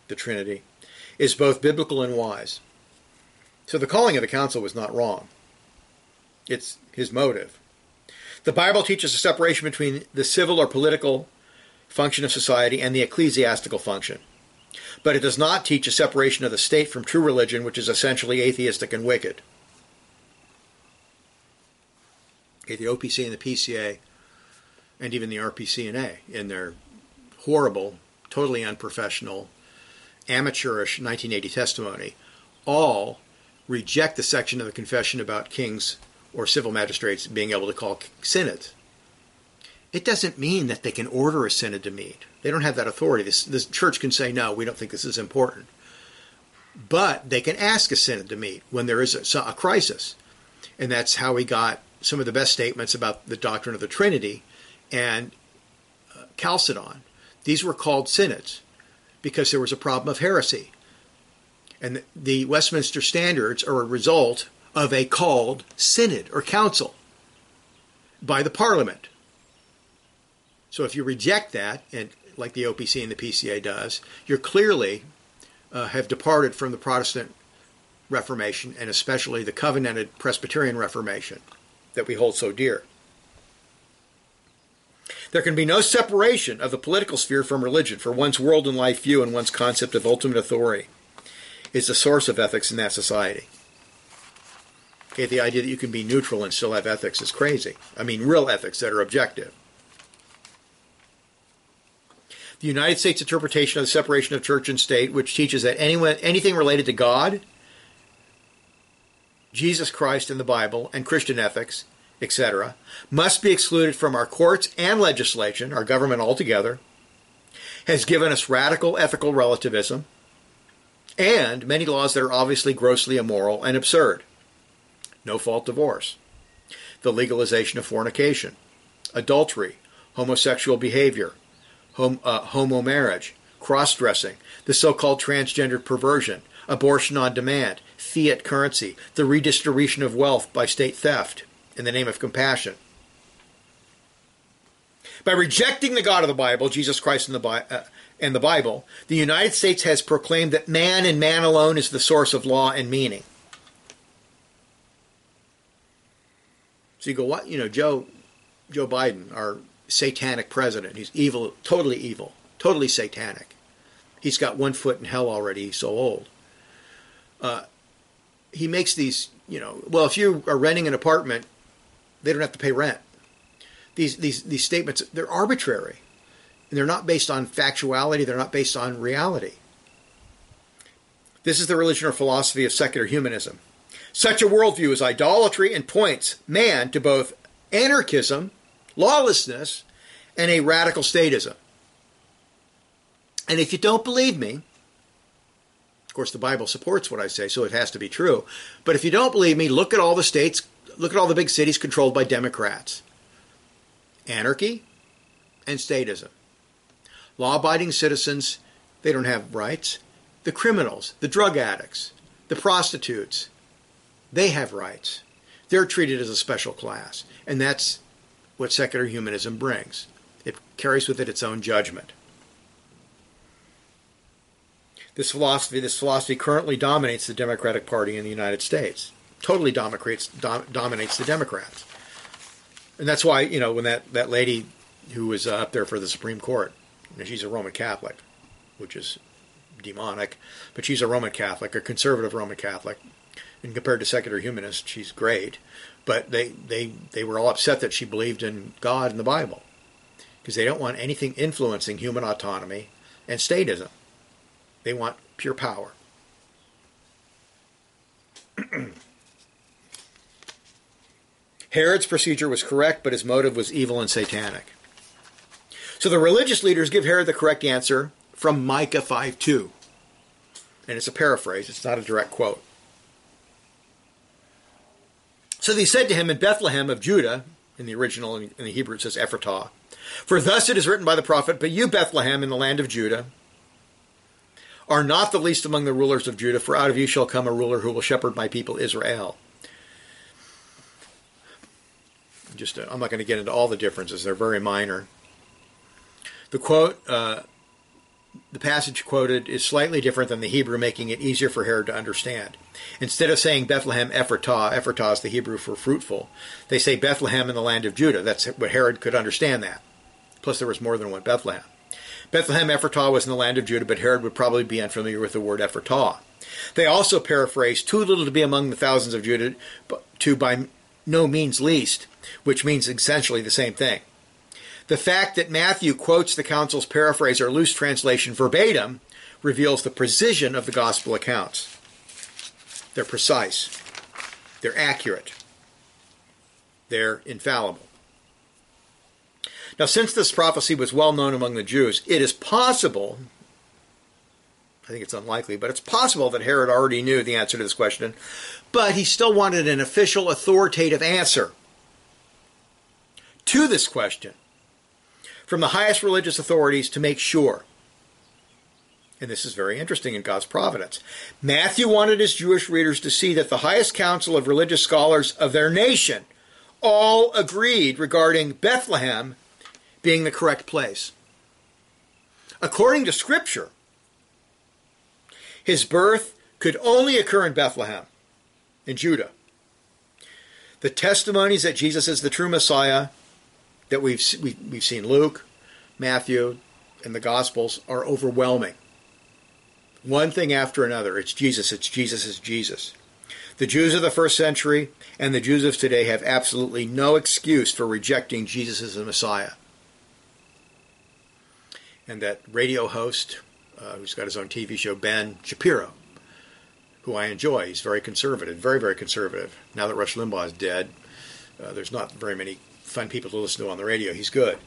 the Trinity, is both biblical and wise. So the calling of a council was not wrong. It's his motive. The Bible teaches a separation between the civil or political function of society and the ecclesiastical function. But it does not teach a separation of the state from true religion, which is essentially atheistic and wicked. Okay, the OPC and the PCA, and even the RPCNA, in their horrible, totally unprofessional, amateurish 1980 testimony, all reject the section of the confession about kings or civil magistrates being able to call synods. It doesn't mean that they can order a synod to meet. They don't have that authority. This church can say, no, we don't think this is important. But they can ask a synod to meet when there is a, a crisis. And that's how we got some of the best statements about the doctrine of the Trinity and uh, Chalcedon. These were called synods because there was a problem of heresy. And the Westminster Standards are a result of a called synod or council by the parliament. So if you reject that, and like the OPC and the PCA does, you're clearly uh, have departed from the Protestant Reformation and especially the covenanted Presbyterian Reformation that we hold so dear. There can be no separation of the political sphere from religion, for one's world and life view and one's concept of ultimate authority is the source of ethics in that society. Okay, the idea that you can be neutral and still have ethics is crazy. I mean, real ethics that are objective. The United States interpretation of the separation of church and state, which teaches that anyone, anything related to God, Jesus Christ and the Bible, and Christian ethics, etc., must be excluded from our courts and legislation, our government altogether, has given us radical ethical relativism and many laws that are obviously grossly immoral and absurd no fault divorce, the legalization of fornication, adultery, homosexual behavior, hom- uh, homo marriage, cross dressing, the so called transgendered perversion, abortion on demand, fiat currency, the redistribution of wealth by state theft in the name of compassion. By rejecting the God of the Bible, Jesus Christ and the, Bi- uh, and the Bible, the United States has proclaimed that man and man alone is the source of law and meaning. So you go, what? You know, Joe, Joe Biden, our satanic president. He's evil, totally evil, totally satanic. He's got one foot in hell already. He's so old. Uh, he makes these, you know, well, if you are renting an apartment, they don't have to pay rent. These these these statements they're arbitrary, and they're not based on factuality. They're not based on reality. This is the religion or philosophy of secular humanism. Such a worldview is idolatry and points man to both anarchism, lawlessness, and a radical statism. And if you don't believe me, of course, the Bible supports what I say, so it has to be true. But if you don't believe me, look at all the states, look at all the big cities controlled by Democrats. Anarchy and statism. Law abiding citizens, they don't have rights. The criminals, the drug addicts, the prostitutes, they have rights. They're treated as a special class. And that's what secular humanism brings. It carries with it its own judgment. This philosophy, this philosophy currently dominates the Democratic Party in the United States. Totally dominates, dom, dominates the Democrats. And that's why, you know, when that, that lady who was uh, up there for the Supreme Court, you know, she's a Roman Catholic, which is demonic, but she's a Roman Catholic, a conservative Roman Catholic, and compared to secular humanists, she's great. But they, they, they were all upset that she believed in God and the Bible because they don't want anything influencing human autonomy and statism. They want pure power. Herod's procedure was correct, but his motive was evil and satanic. So the religious leaders give Herod the correct answer from Micah 5 2. And it's a paraphrase, it's not a direct quote. So they said to him in Bethlehem of Judah, in the original, in the Hebrew it says Ephratah, For thus it is written by the prophet, But you, Bethlehem, in the land of Judah, are not the least among the rulers of Judah, for out of you shall come a ruler who will shepherd my people Israel. Just, uh, I'm not going to get into all the differences; they're very minor. The quote, uh, the passage quoted, is slightly different than the Hebrew, making it easier for Herod to understand. Instead of saying Bethlehem Ephratah, Ephratah is the Hebrew for fruitful, they say Bethlehem in the land of Judah. That's what Herod could understand that. Plus, there was more than one Bethlehem. Bethlehem Ephratah was in the land of Judah, but Herod would probably be unfamiliar with the word Ephratah. They also paraphrase too little to be among the thousands of Judah, to by no means least, which means essentially the same thing. The fact that Matthew quotes the council's paraphrase or loose translation verbatim reveals the precision of the gospel accounts. They're precise, they're accurate, they're infallible. Now, since this prophecy was well known among the Jews, it is possible, I think it's unlikely, but it's possible that Herod already knew the answer to this question, but he still wanted an official, authoritative answer to this question from the highest religious authorities to make sure. And this is very interesting in God's providence. Matthew wanted his Jewish readers to see that the highest council of religious scholars of their nation all agreed regarding Bethlehem being the correct place. According to Scripture, his birth could only occur in Bethlehem, in Judah. The testimonies that Jesus is the true Messiah that we've we've seen Luke, Matthew, and the Gospels are overwhelming. One thing after another, it's Jesus, it's Jesus, it's Jesus. The Jews of the first century and the Jews of today have absolutely no excuse for rejecting Jesus as the Messiah. And that radio host, uh, who's got his own TV show, Ben Shapiro, who I enjoy, he's very conservative, very, very conservative. Now that Rush Limbaugh is dead, uh, there's not very many fun people to listen to on the radio. He's good.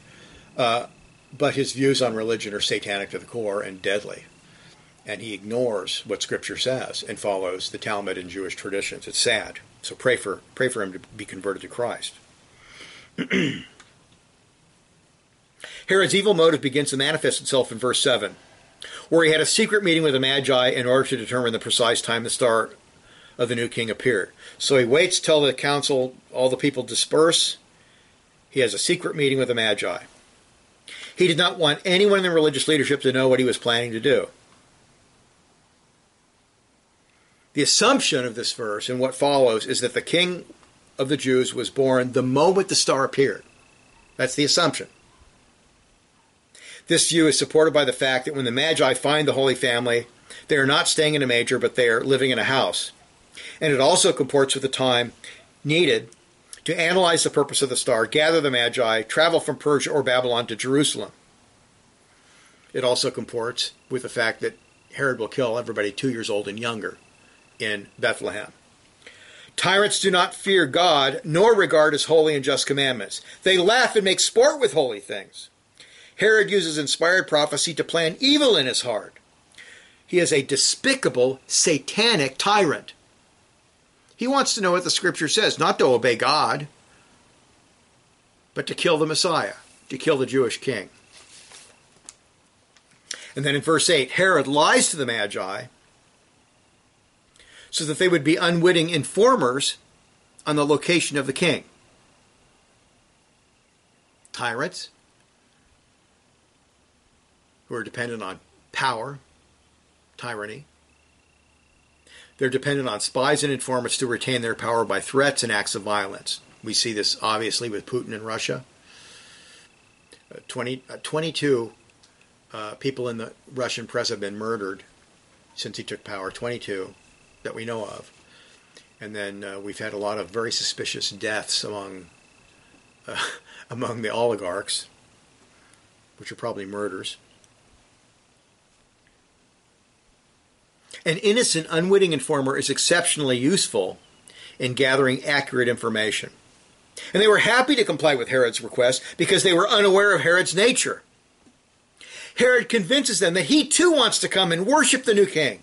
Uh, but his views on religion are satanic to the core and deadly. And he ignores what Scripture says and follows the Talmud and Jewish traditions. It's sad. So pray for pray for him to be converted to Christ. Herod's evil motive begins to manifest itself in verse 7, where he had a secret meeting with the Magi in order to determine the precise time the star of the new king appeared. So he waits till the council, all the people disperse. He has a secret meeting with the Magi. He did not want anyone in the religious leadership to know what he was planning to do. The assumption of this verse and what follows is that the king of the Jews was born the moment the star appeared. That's the assumption. This view is supported by the fact that when the Magi find the Holy Family, they are not staying in a manger, but they are living in a house. And it also comports with the time needed to analyze the purpose of the star, gather the Magi, travel from Persia or Babylon to Jerusalem. It also comports with the fact that Herod will kill everybody two years old and younger in Bethlehem. Tyrants do not fear God nor regard his holy and just commandments. They laugh and make sport with holy things. Herod uses inspired prophecy to plan evil in his heart. He is a despicable, satanic tyrant. He wants to know what the scripture says, not to obey God, but to kill the Messiah, to kill the Jewish king. And then in verse 8, Herod lies to the Magi so that they would be unwitting informers on the location of the king. Tyrants who are dependent on power, tyranny, they're dependent on spies and informants to retain their power by threats and acts of violence. We see this obviously with Putin in Russia. Uh, 20, uh, 22 uh, people in the Russian press have been murdered since he took power, 22 that we know of. And then uh, we've had a lot of very suspicious deaths among uh, among the oligarchs, which are probably murders. An innocent, unwitting informer is exceptionally useful in gathering accurate information. And they were happy to comply with Herod's request because they were unaware of Herod's nature. Herod convinces them that he too wants to come and worship the new king.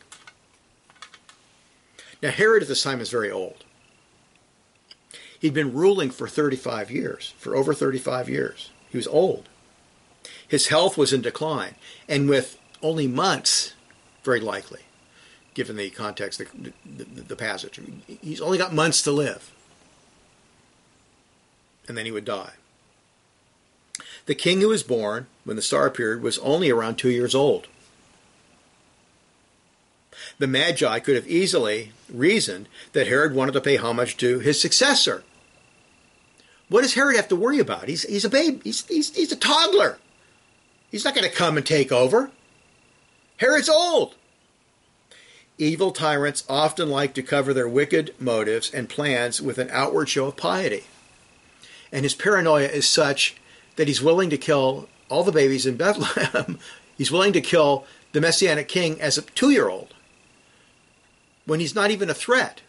Now, Herod at this time is very old. He'd been ruling for 35 years, for over 35 years. He was old. His health was in decline, and with only months, very likely, given the context, the, the, the passage. He's only got months to live. And then he would die. The king who was born when the star appeared was only around two years old. The Magi could have easily reasoned that Herod wanted to pay homage to his successor. What does Herod have to worry about? He's, he's a babe. He's, he's, he's a toddler. He's not going to come and take over. Herod's old. Evil tyrants often like to cover their wicked motives and plans with an outward show of piety. And his paranoia is such that he's willing to kill all the babies in Bethlehem. he's willing to kill the Messianic king as a two year old when he's not even a threat.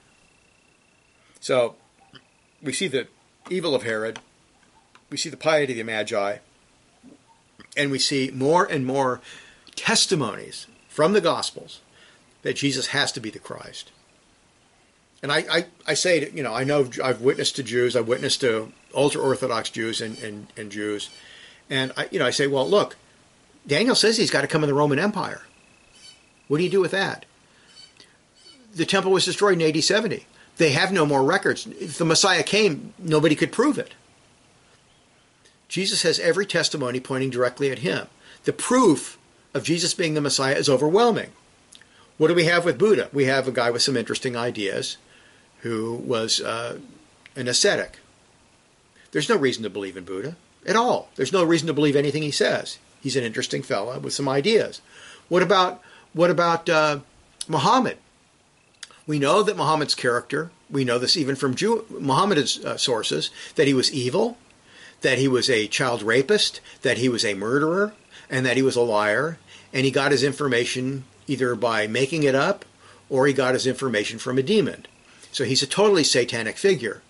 So we see the evil of Herod, we see the piety of the Magi, and we see more and more testimonies from the Gospels that Jesus has to be the Christ. And I, I, I say, to, you know, I know I've witnessed to Jews, I've witnessed to ultra Orthodox Jews and, and, and Jews, and I, you know, I say, well, look, Daniel says he's got to come in the Roman Empire. What do you do with that? The temple was destroyed in AD 70. They have no more records. If the Messiah came, nobody could prove it. Jesus has every testimony pointing directly at him. The proof of Jesus being the Messiah is overwhelming. What do we have with Buddha? We have a guy with some interesting ideas who was uh, an ascetic. There's no reason to believe in Buddha at all. There's no reason to believe anything he says. He's an interesting fellow with some ideas. What about what about uh, Muhammad? We know that Muhammad's character. We know this even from Jew, Muhammad's uh, sources that he was evil, that he was a child rapist, that he was a murderer, and that he was a liar. And he got his information either by making it up or he got his information from a demon. So he's a totally satanic figure.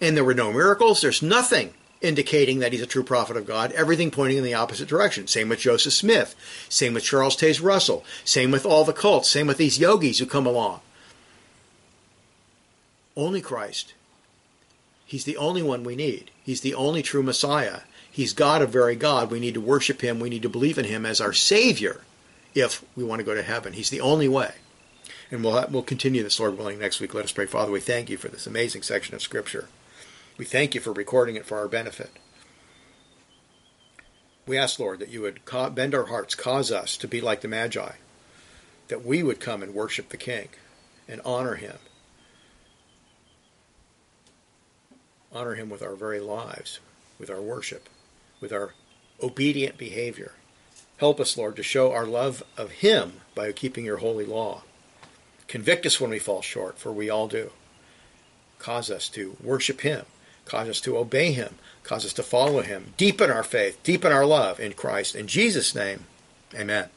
And there were no miracles, there's nothing indicating that he's a true prophet of God, everything pointing in the opposite direction. Same with Joseph Smith, same with Charles Taze Russell, same with all the cults, same with these yogis who come along. Only Christ. He's the only one we need. He's the only true Messiah. He's God of very God. We need to worship him. We need to believe in him as our Savior if we want to go to heaven. He's the only way. And we'll, we'll continue this, Lord willing, next week. Let us pray. Father, we thank you for this amazing section of Scripture. We thank you for recording it for our benefit. We ask, Lord, that you would bend our hearts, cause us to be like the Magi, that we would come and worship the King and honor him. Honor him with our very lives, with our worship, with our obedient behavior. Help us, Lord, to show our love of him by keeping your holy law. Convict us when we fall short, for we all do. Cause us to worship him cause us to obey him, cause us to follow him, deepen our faith, deepen our love in Christ. In Jesus' name, amen.